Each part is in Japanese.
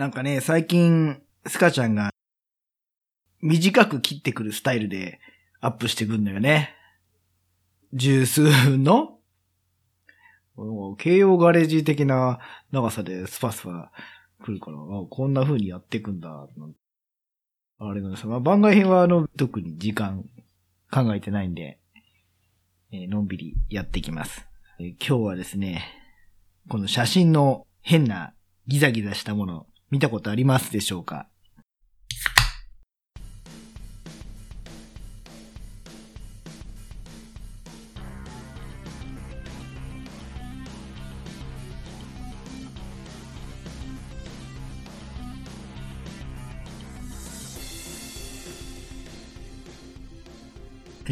なんかね、最近、スカちゃんが、短く切ってくるスタイルでアップしてくんだよね。十数分の慶応ガレージ的な長さでスパスパ来るから、こんな風にやってくんだ。あれなんですまあ、番外編はあの、特に時間考えてないんで、えー、のんびりやっていきます、えー、今日はですね、この写真の変なギザギザしたもの見たことありますでしょうか？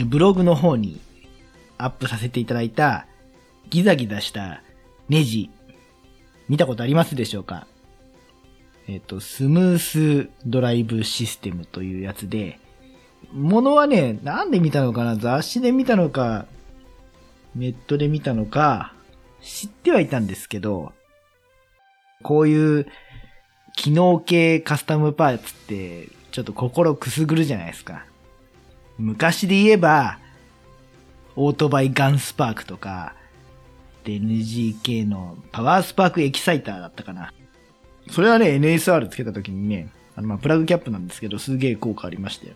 ブログの方にアップさせていただいたギザギザしたネジ見たことありますでしょうか？えっ、と、スムースドライブシステムというやつで、ものはね、なんで見たのかな雑誌で見たのか、ネットで見たのか、知ってはいたんですけど、こういう機能系カスタムパーツって、ちょっと心くすぐるじゃないですか。昔で言えば、オートバイガンスパークとか、NGK のパワースパークエキサイターだったかな。それはね、NSR つけた時にね、あの、まあ、プラグキャップなんですけど、すげえ効果ありましたよ。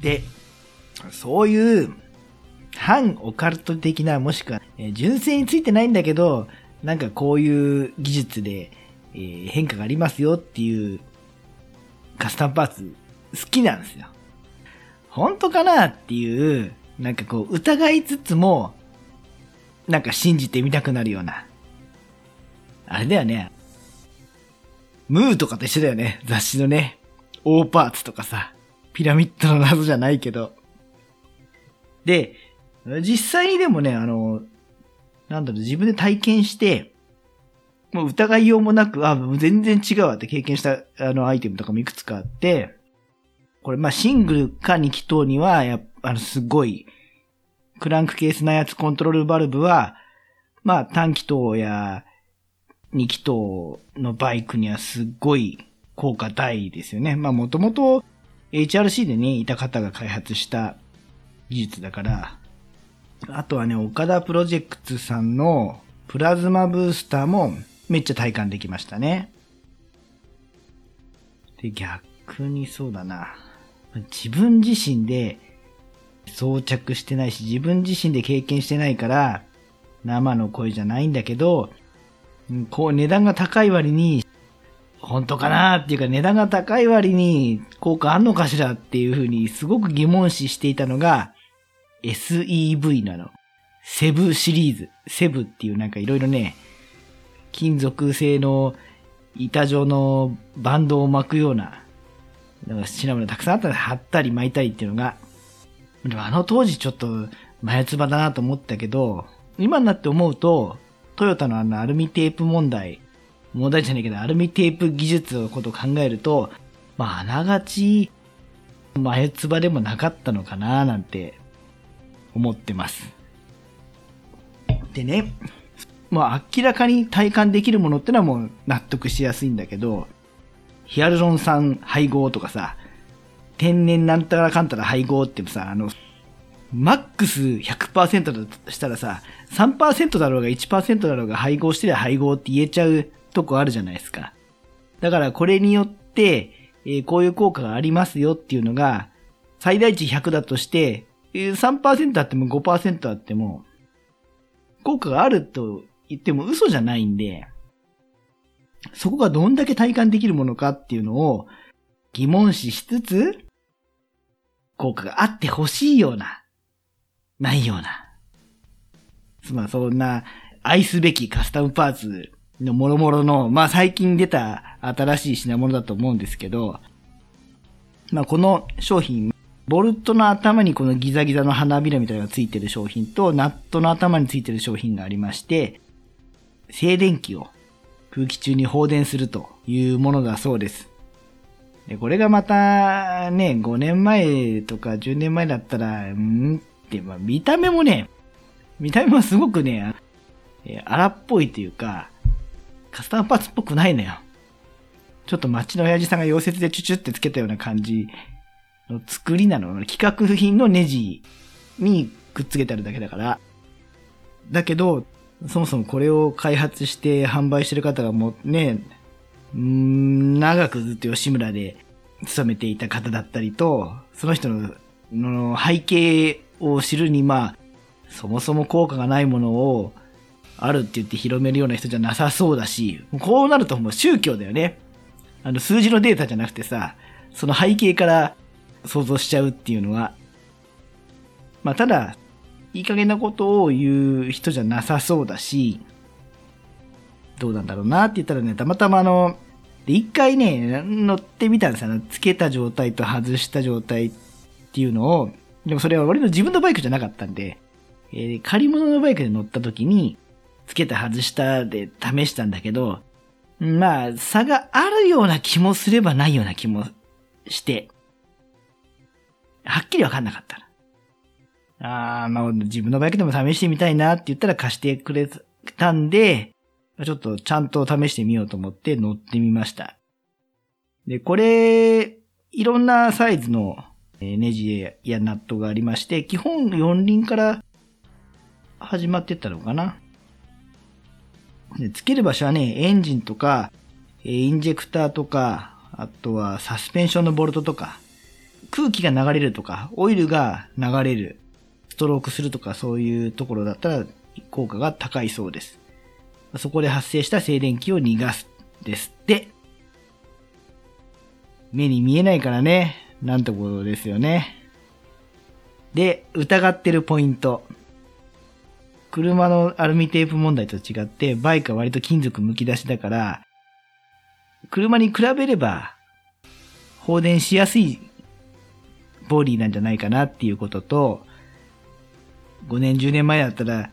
で、そういう、反オカルト的な、もしくは、えー、純正についてないんだけど、なんかこういう技術で、えー、変化がありますよっていうカスタムパーツ好きなんですよ。本当かなっていう、なんかこう疑いつつも、なんか信じてみたくなるような。あれだよね。ムーとかと一緒だよね。雑誌のね。大パーツとかさ。ピラミッドの謎じゃないけど。で、実際にでもね、あの、なんだろう、自分で体験して、もう疑いようもなく、あ、全然違うわって経験したあのアイテムとかもいくつかあって、これまあシングルか2気筒には、やっぱあの、すごい、クランクケース内圧コントロールバルブは、まあ短気筒や2気筒のバイクにはすっごい効果大ですよね。まあもともと HRC でね、いた方が開発した技術だから、あとはね、岡田プロジェクトさんのプラズマブースターもめっちゃ体感できましたね。で、逆にそうだな。自分自身で装着してないし、自分自身で経験してないから、生の声じゃないんだけど、こう値段が高い割に、本当かなっていうか値段が高い割に効果あんのかしらっていうふうにすごく疑問視していたのが SEV なの。セブシリーズ。セブっていうなんかいろいろね、金属製の板状のバンドを巻くような、なんか品物たくさんあったら貼ったり巻いたりっていうのが、でもあの当時ちょっと前つばだなと思ったけど、今になって思うと、トヨタのあのアルミテープ問題、問題じゃないけど、アルミテープ技術のことを考えると、まあ、あながち、前つばでもなかったのかななんて思ってます。でね、まあ明らかに体感できるものってのはもう納得しやすいんだけど、ヒアルロン酸配合とかさ、天然なんたらかんたら配合ってさ、あの、マックス100%だとしたらさ、3%だろうが1%だろうが配合してりゃ配合って言えちゃうとこあるじゃないですか。だからこれによって、えー、こういう効果がありますよっていうのが、最大値100だとして、3%あっても5%あっても、効果があると言っても嘘じゃないんで、そこがどんだけ体感できるものかっていうのを疑問視しつつ、効果があってほしいようなないような。まあそんな愛すべきカスタムパーツの諸々の、まあ最近出た新しい品物だと思うんですけど、まあこの商品、ボルトの頭にこのギザギザの花びらみたいなのがついてる商品と、ナットの頭についてる商品がありまして、静電気を空気中に放電するというものだそうです。でこれがまたね、5年前とか10年前だったら、ん、まあ、見た目もね、見た目もすごくね、えー、荒っぽいというか、カスタムパーツっぽくないのよ。ちょっと街の親父さんが溶接でチュチュってつけたような感じの作りなの。企画品のネジにくっつけてあるだけだから。だけど、そもそもこれを開発して販売してる方がもうね、ん長くずっと吉村で勤めていた方だったりと、その人のの背景を知るに、まあ、そもそも効果がないものをあるって言って広めるような人じゃなさそうだし、こうなるともう宗教だよね。あの数字のデータじゃなくてさ、その背景から想像しちゃうっていうのは、まあただ、いい加減なことを言う人じゃなさそうだし、どうなんだろうなって言ったらね、たまたまあの、で、一回ね、乗ってみたんですよ。つけた状態と外した状態っていうのを、でもそれは俺の自分のバイクじゃなかったんで、えー、借り物のバイクで乗った時に、つけた外したで試したんだけど、まあ、差があるような気もすればないような気もして、はっきりわかんなかった。ああ、まあ、自分のバイクでも試してみたいなって言ったら貸してくれたんで、ちょっとちゃんと試してみようと思って乗ってみました。で、これ、いろんなサイズのネジやナットがありまして、基本四輪から始まってったのかな。で、つける場所はね、エンジンとか、インジェクターとか、あとはサスペンションのボルトとか、空気が流れるとか、オイルが流れる、ストロークするとか、そういうところだったら効果が高いそうです。そこで発生した静電気を逃がすですって。目に見えないからね、なんてことですよね。で、疑ってるポイント。車のアルミテープ問題と違って、バイクは割と金属剥き出しだから、車に比べれば、放電しやすいボディなんじゃないかなっていうことと、5年10年前だったら、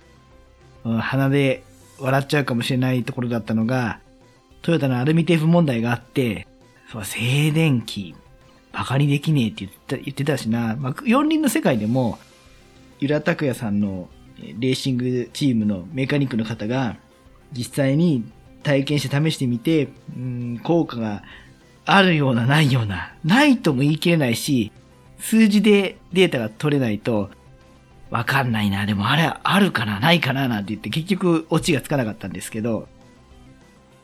鼻で笑っちゃうかもしれないところだったのが、トヨタのアルミテープ問題があって、そう静電気、バカにできねえって言った言ってたしな、まあ、四輪の世界でも、ゆらたくやさんのレーシングチームのメカニックの方が、実際に体験して試してみて、うん、効果があるようなないような、ないとも言い切れないし、数字でデータが取れないと、わかんないな、でもあれあるかな、ないかな、なんて言って結局オチがつかなかったんですけど、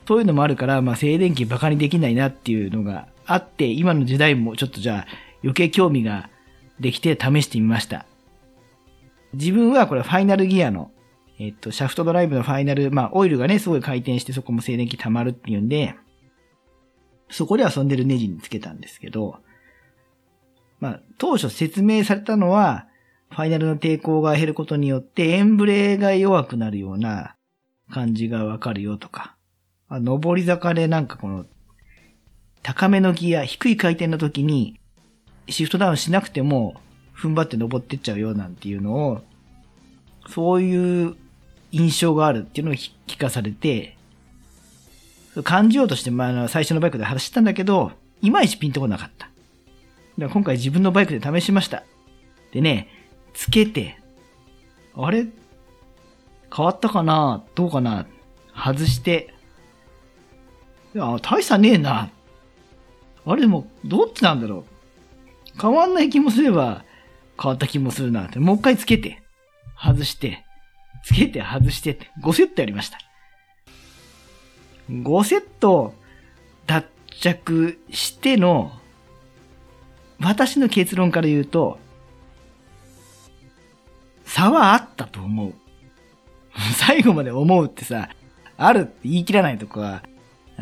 そういうのもあるから、まあ静電気バカにできないなっていうのがあって、今の時代もちょっとじゃあ余計興味ができて試してみました。自分はこれファイナルギアの、えっと、シャフトドライブのファイナル、まあオイルがね、すごい回転してそこも静電気溜まるっていうんで、そこで遊んでるネジにつけたんですけど、まあ当初説明されたのは、ファイナルの抵抗が減ることによってエンブレが弱くなるような感じがわかるよとか、あ上り坂でなんかこの高めのギア、低い回転の時にシフトダウンしなくても踏ん張って登ってっちゃうよなんていうのを、そういう印象があるっていうのを聞かされて、感じようとして、まあ、最初のバイクで走ったんだけど、いまいちピンとこなかった。だから今回自分のバイクで試しました。でね、つけて、あれ？変わったかな？どうかな？外して、いや、大差ねえな。あれでも、どっちなんだろう変わんない気もすれば、変わった気もするなって。もう一回つけて、外して、つけて外してって、5セットやりました。5セット脱着しての、私の結論から言うと、差はあったと思う。最後まで思うってさ、あるって言い切らないとこは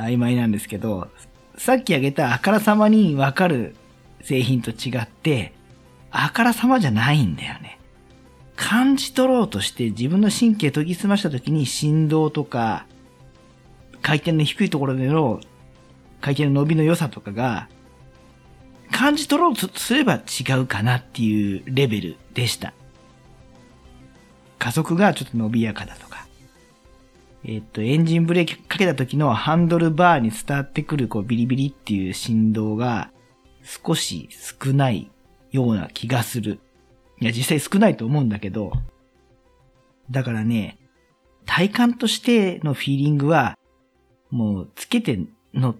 曖昧なんですけど、さっき挙げたあからさまにわかる製品と違って、あからさまじゃないんだよね。感じ取ろうとして自分の神経研ぎ澄ました時に振動とか、回転の低いところでの回転の伸びの良さとかが、感じ取ろうとすれば違うかなっていうレベルでした。加速がちょっと伸びやかだと、えっと、エンジンブレーキかけた時のハンドルバーに伝わってくるこうビリビリっていう振動が少し少ないような気がする。いや、実際少ないと思うんだけど、だからね、体感としてのフィーリングは、もうつけて乗っ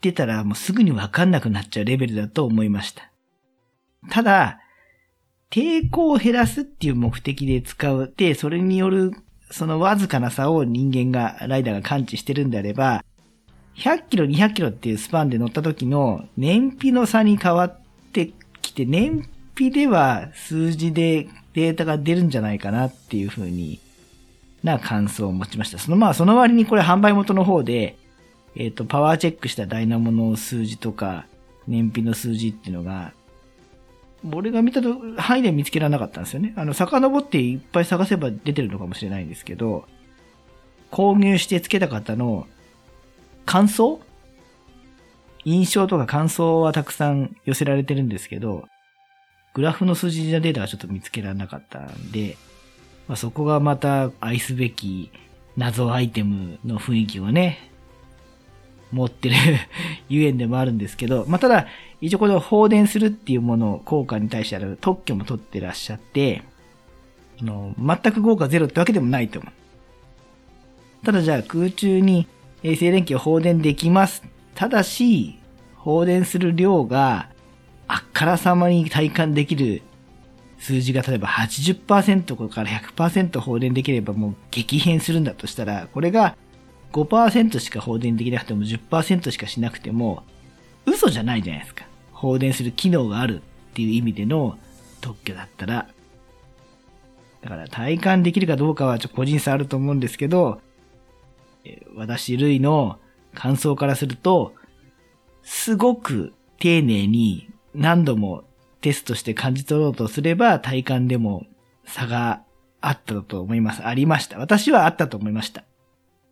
てたらもうすぐにわかんなくなっちゃうレベルだと思いました。ただ、抵抗を減らすっていう目的で使う。で、それによる、そのわずかな差を人間が、ライダーが感知してるんであれば、100キロ、200キロっていうスパンで乗った時の燃費の差に変わってきて、燃費では数字でデータが出るんじゃないかなっていうふうにな感想を持ちました。そのまあ、その割にこれ販売元の方で、えっ、ー、と、パワーチェックしたダイナモの数字とか、燃費の数字っていうのが、俺が見た範囲で見つけられなかったんですよね。あの、遡っていっぱい探せば出てるのかもしれないんですけど、購入してつけた方の感想？印象とか感想はたくさん寄せられてるんですけど、グラフの数字のデータはちょっと見つけられなかったんで、まあ、そこがまた愛すべき謎アイテムの雰囲気をね、持ってる ゆえんでもあるんですけど、まあ、ただ、一応これを放電するっていうものを効果に対してある特許も取ってらっしゃって、あの、全く効果ゼロってわけでもないと思う。ただじゃあ空中に静電気を放電できます。ただし、放電する量があっからさまに体感できる数字が例えば80%から100%放電できればもう激変するんだとしたら、これが5%しか放電できなくても10%しかしなくても嘘じゃないじゃないですか。放電する機能があるっていう意味での特許だったら。だから体感できるかどうかはちょっと個人差あると思うんですけど、私類の感想からすると、すごく丁寧に何度もテストして感じ取ろうとすれば体感でも差があったと思います。ありました。私はあったと思いました。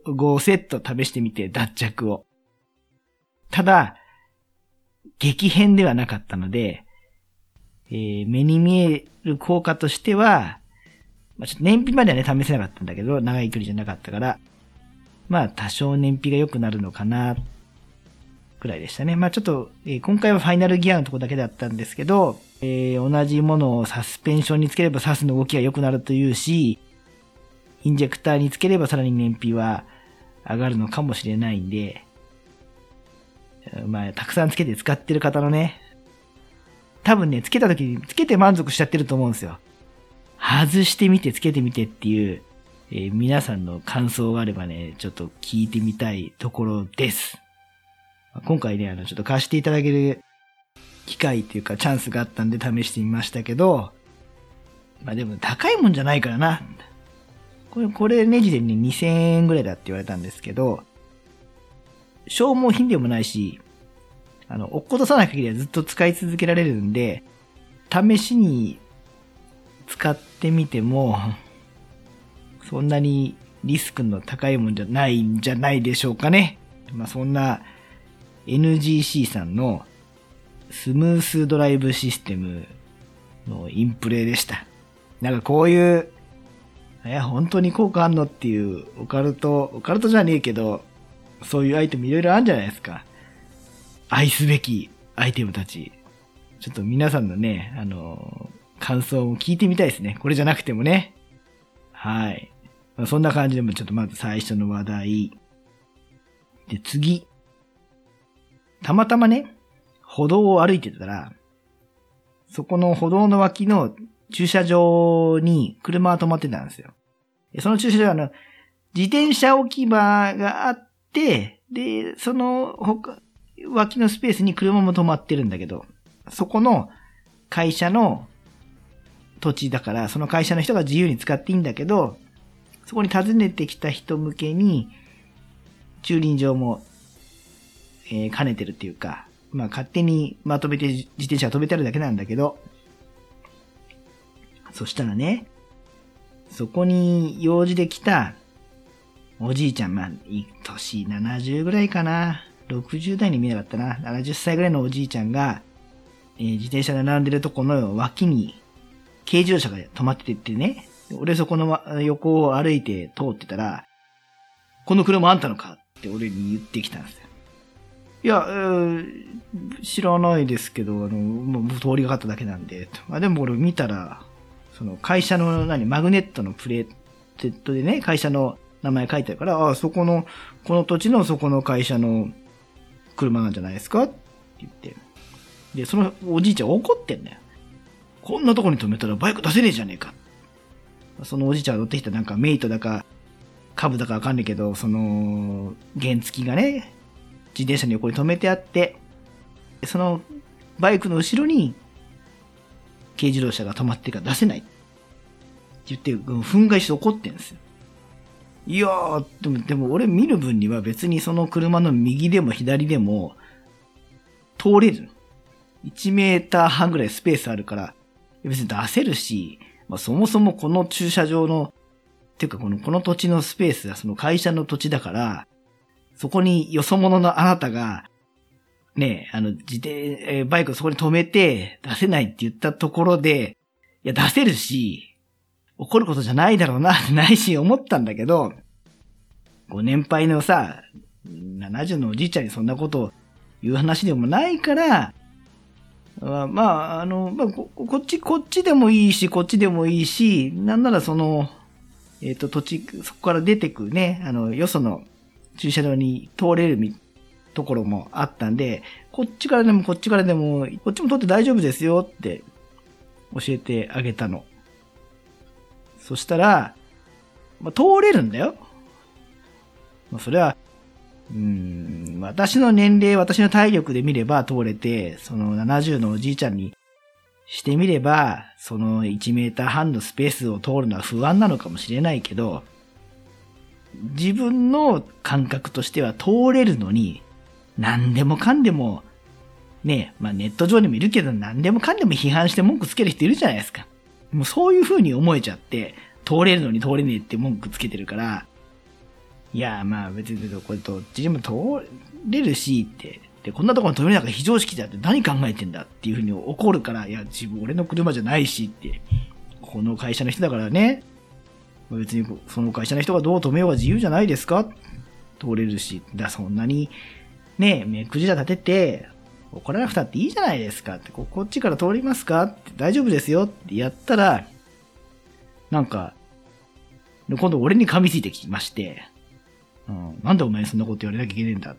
5セット試してみて脱着を。ただ、激変ではなかったので、えー、目に見える効果としては、まあ、ちょっと燃費まではね、試せなかったんだけど、長い距離じゃなかったから、まあ、多少燃費が良くなるのかな、くらいでしたね。まあちょっと、えー、今回はファイナルギアのとこだけだったんですけど、えー、同じものをサスペンションにつければサスの動きが良くなるというし、インジェクターにつければさらに燃費は上がるのかもしれないんで、まあ、たくさんつけて使ってる方のね、多分ね、つけた時につけて満足しちゃってると思うんですよ。外してみてつけてみてっていう、えー、皆さんの感想があればね、ちょっと聞いてみたいところです。今回ね、あの、ちょっと貸していただける機会っていうかチャンスがあったんで試してみましたけど、まあでも高いもんじゃないからな。これ、これネジでね、2000円ぐらいだって言われたんですけど、消耗品でもないし、あの、落っことさない限りはずっと使い続けられるんで、試しに使ってみても、そんなにリスクの高いもんじゃないんじゃないでしょうかね。まあ、そんな NGC さんのスムースドライブシステムのインプレでした。なんかこういう、え、本当に効果あんのっていうオカルト、オカルトじゃねえけど、そういうアイテムいろいろあるんじゃないですか。愛すべきアイテムたち。ちょっと皆さんのね、あの、感想も聞いてみたいですね。これじゃなくてもね。はい。そんな感じでもちょっとまず最初の話題。で、次。たまたまね、歩道を歩いてたら、そこの歩道の脇の駐車場に車が止まってたんですよ。その駐車場はあの、自転車置き場があって、で、その他、脇のスペースに車も止まってるんだけど、そこの会社の土地だから、その会社の人が自由に使っていいんだけど、そこに訪ねてきた人向けに、駐輪場もえー、兼ねてるっていうか、まあ勝手にまとめて自転車が止めてあるだけなんだけど、そしたらね、そこに用事で来たおじいちゃん、まあ、年70ぐらいかな。60代に見えなかったな。70歳ぐらいのおじいちゃんが、えー、自転車で並んでるとこの脇に軽自動車が止まっててね。俺そこの横を歩いて通ってたら、この車あんたのかって俺に言ってきたんですよ。いや、えー、知らないですけど、あの、もう通りがかっただけなんで。まあでも俺見たら、その会社の何、マグネットのプレートでね、会社の名前書いてあるから、ああそこの、この土地のそこの会社の車なんじゃないですかって言って。で、そのおじいちゃん怒ってんだよ。こんなとこに止めたらバイク出せねえじゃねえか。そのおじいちゃんが乗ってきたなんかメイトだか、株だかわかんないけど、その、原付きがね、自転車の横に止めてあって、そのバイクの後ろに軽自動車が止まってから出せない。って言って、憤慨して怒ってんですよ。いやー、でも、でも俺見る分には別にその車の右でも左でも通れる。1メーター半ぐらいスペースあるから、別に出せるし、まあ、そもそもこの駐車場の、ていうかこの、この土地のスペースがその会社の土地だから、そこによそ者のあなたが、ね、あの、自転、えバイクをそこに止めて出せないって言ったところで、いや、出せるし、怒ることじゃないだろうな、内心思ったんだけど、ご年配のさ、70のおじいちゃんにそんなことを言う話でもないから、まあ、あの、まあこ、こっち、こっちでもいいし、こっちでもいいし、なんならその、えっ、ー、と、土地、そこから出てくね、あの、よその駐車場に通れるところもあったんで、こっちからでもこっちからでも、こっちも通って大丈夫ですよって教えてあげたの。そしたら、まあ、通れるんだよ。まあ、それは、うん、私の年齢、私の体力で見れば通れて、その70のおじいちゃんにしてみれば、その1メーター半のスペースを通るのは不安なのかもしれないけど、自分の感覚としては通れるのに、何でもかんでも、ねまあネット上にもいるけど何でもかんでも批判して文句つける人いるじゃないですか。もうそういう風に思えちゃって、通れるのに通れねえって文句つけてるから、いや、まあ別にこれどっちでも通れるしって、で、こんなところに止めなんか非常識だって何考えてんだっていう風に怒るから、いや、自分俺の車じゃないしって、この会社の人だからね、別にその会社の人がどう止めようが自由じゃないですか。通れるし、だそんなに、ねえ、目くじら立てて、怒らなくたっていいじゃないですかって、こっちから通りますかって大丈夫ですよってやったら、なんか、今度俺に噛みついてきまして、うん、なんでお前そんなこと言われなきゃいけねえんだ。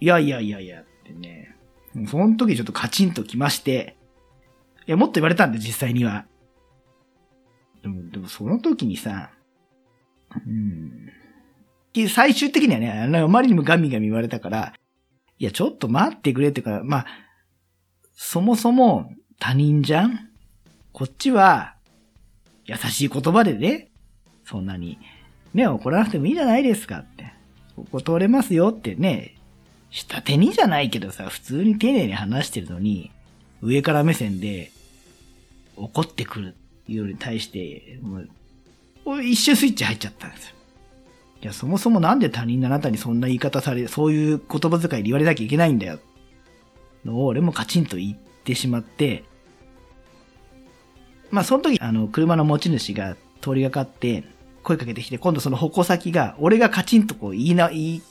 いやいやいやいやってね、その時ちょっとカチンときまして、いや、もっと言われたんで、実際には。でも、でもその時にさ、うん、最終的にはね、あまりにもガミガミ言われたから、いや、ちょっと待ってくれってか、まあ、そもそも他人じゃん？こっちは、優しい言葉でね、そんなに、ね、怒らなくてもいいじゃないですかって。ここ通れますよってね、下手にじゃないけどさ、普通に丁寧に話してるのに、上から目線で怒ってくるっていうのに対して、もう、一瞬スイッチ入っちゃったんですよ。いや、そもそもなんで他人のあなたにそんな言い方され、そういう言葉遣いで言われなきゃいけないんだよ。のを俺もカチンと言ってしまって、まあその時、あの、車の持ち主が通りがかって声かけてきて、今度その矛先が、俺がカチンとこう言いな、言い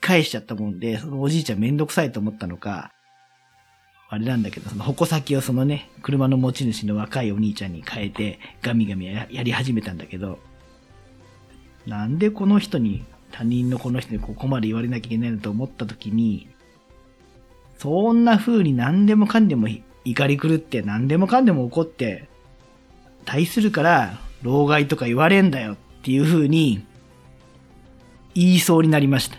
返しちゃったもんで、そのおじいちゃんめんどくさいと思ったのか、あれなんだけど、その矛先をそのね、車の持ち主の若いお兄ちゃんに変えて、ガミガミやり始めたんだけど、なんでこの人に、他人のこの人にここまで言われなきゃいけないのと思った時に、そんな風に何でもかんでも怒り狂って何でもかんでも怒って、対するから老害とか言われんだよっていう風に言いそうになりまし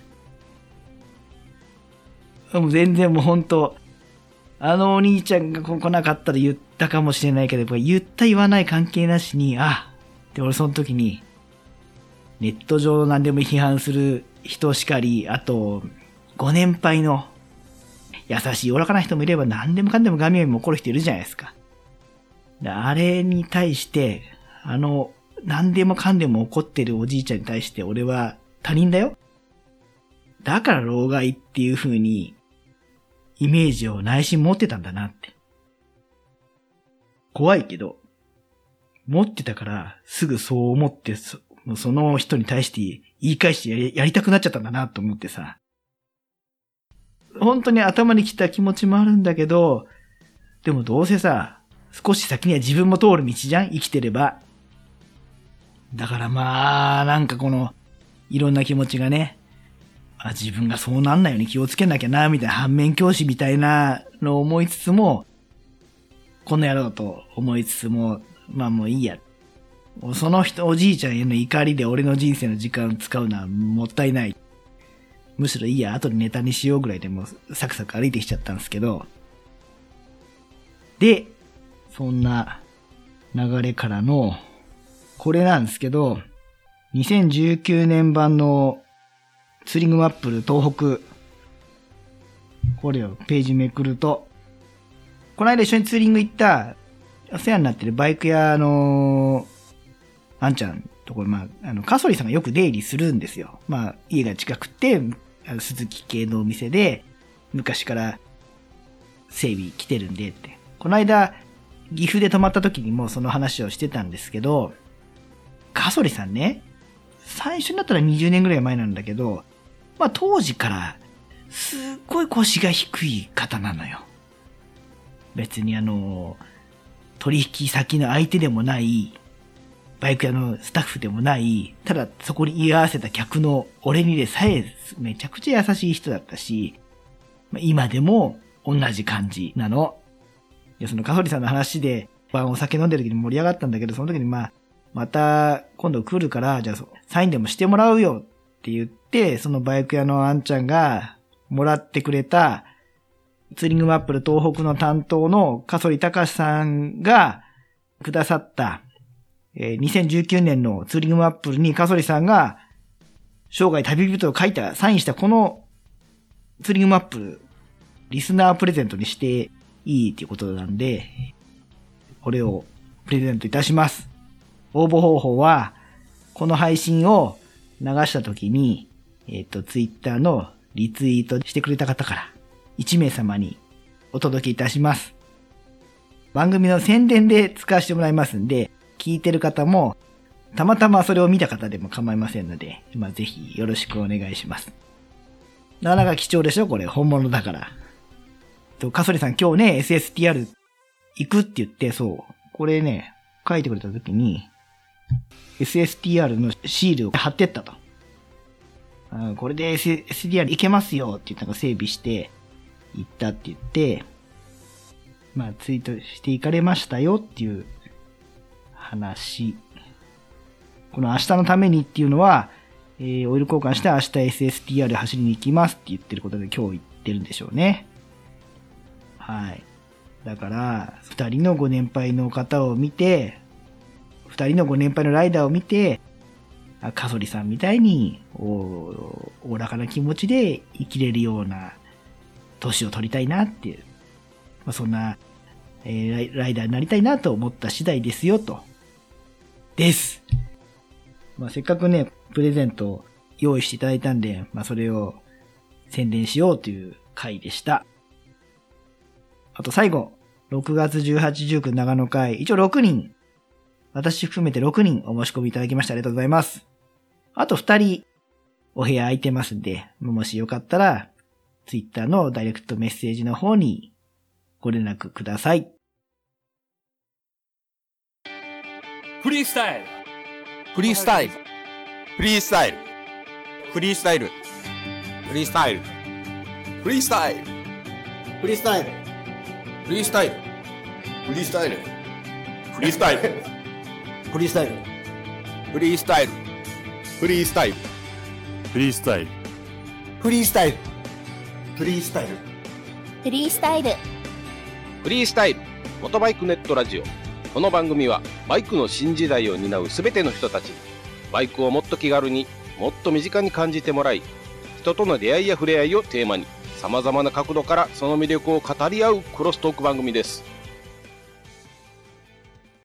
た。もう全然もう本当あのお兄ちゃんが来なかったら言ったかもしれないけど、言った言わない関係なしに、あ、で俺その時に、ネット上何でも批判する人しかり、あと、ご年配の優しい愚かな人もいれば何でもかんでもガミガミ怒る人いるじゃないですか。あれに対して、あの、何でもかんでも怒ってるおじいちゃんに対して俺は他人だよ。だから老害っていう風にイメージを内心持ってたんだなって。怖いけど、持ってたからすぐそう思ってそ、その人に対して言い返してやりやりたくなっちゃったんだなと思ってさ。本当に頭に来た気持ちもあるんだけど、でもどうせさ、少し先には自分も通る道じゃん？生きてれば。だからまあ、なんかこの、いろんな気持ちがね、あ、自分がそうなんないように気をつけなきゃな、みたいな反面教師みたいなのを思いつつも、この野郎と思いつつも、まあもういいや。その人、おじいちゃんへの怒りで俺の人生の時間を使うのはもったいない。むしろいいや、後でネタにしようぐらいでもうサクサク歩いてきちゃったんですけど。で、そんな流れからの、これなんですけど、2019年版のツーリングマップル東北。これをページめくると、この間一緒にツーリング行った、お世話になってるバイク屋の、あんちゃんところ、まあ、あの、カソリさんがよく出入りするんですよ。まあ、家が近くて、鈴木系のお店で、昔から整備来てるんでって。この間、岐阜で泊まった時にもその話をしてたんですけど、カソリさんね、最初になったら20年ぐらい前なんだけど、まあ当時から、すっごい腰が低い方なのよ。別にあの、取引先の相手でもない、バイク屋のスタッフでもない、ただそこに言い合わせた客の俺にでさえめちゃくちゃ優しい人だったし、今でも同じ感じなの。いや、そのカソリさんの話で、お酒飲んでる時に盛り上がったんだけど、その時にまあ、また今度来るから、じゃあサインでもしてもらうよって言って、そのバイク屋のあんちゃんがもらってくれた、ツーリングマップル東北の担当の賀曽利隆さんがくださった、えー、2019年のツーリングマップルに賀曽利さんが生涯旅人を書いた、サインしたこのツーリングマップル、リスナープレゼントにしていいっていうことなんで、これをプレゼントいたします。応募方法は、この配信を流した時に、えっ、ー、と、ツイッターのリツイートしてくれた方から1名様にお届けいたします。番組の宣伝で使わせてもらいますんで、聞いてる方も、たまたまそれを見た方でも構いませんので、まあ、ぜひよろしくお願いします。なかなか貴重でしょこれ、本物だから。と、かそりさん今日ね、SSTR 行くって言って、そう。これね、書いてくれた時に、SSTR のシールを貼ってったと。これで SSTR 行けますよって言ったの整備して、行ったって言って、まあツイートして行かれましたよっていう話。この明日のためにっていうのは、えー、オイル交換して明日 SSTR 走りに行きますって言ってることで今日言ってるんでしょうね。はい。だから、二人のご年配の方を見て、二人のご年配のライダーを見て、あカソリさんみたいにお、おらかな気持ちで生きれるような年を取りたいなっていう、まあ、そんな、えー、ライダーになりたいなと思った次第ですよ、と。です。まあ、せっかくね、プレゼントを用意していただいたんで、まあ、それを宣伝しようという回でした。あと最後、6月18、19長野会、一応6人、私含めて6人お申し込みいただきましてありがとうございます。あと2人、お部屋空いてますんで、もしよかったら、Twitter のダイレクトメッセージの方にご連絡ください。フリースタイル。フリースタイル。フリースタイル。フリースタイル。フリースタイル。フリースタイル。フリースタイル。フリースタイル。フリースタイル。フリースタイル。フリースタイル。フリースタイル。フリースタイル。フリースタイル。フリースタイル。フリースタイル。フリースタイル。フリースタイル。モトバイクネットラジオ。この番組はバイクの新時代を担う全ての人たち。バイクをもっと気軽にもっと身近に感じてもらい人との出会いや触れ合いをテーマにさまざまな角度からその魅力を語り合うクロストーク番組です。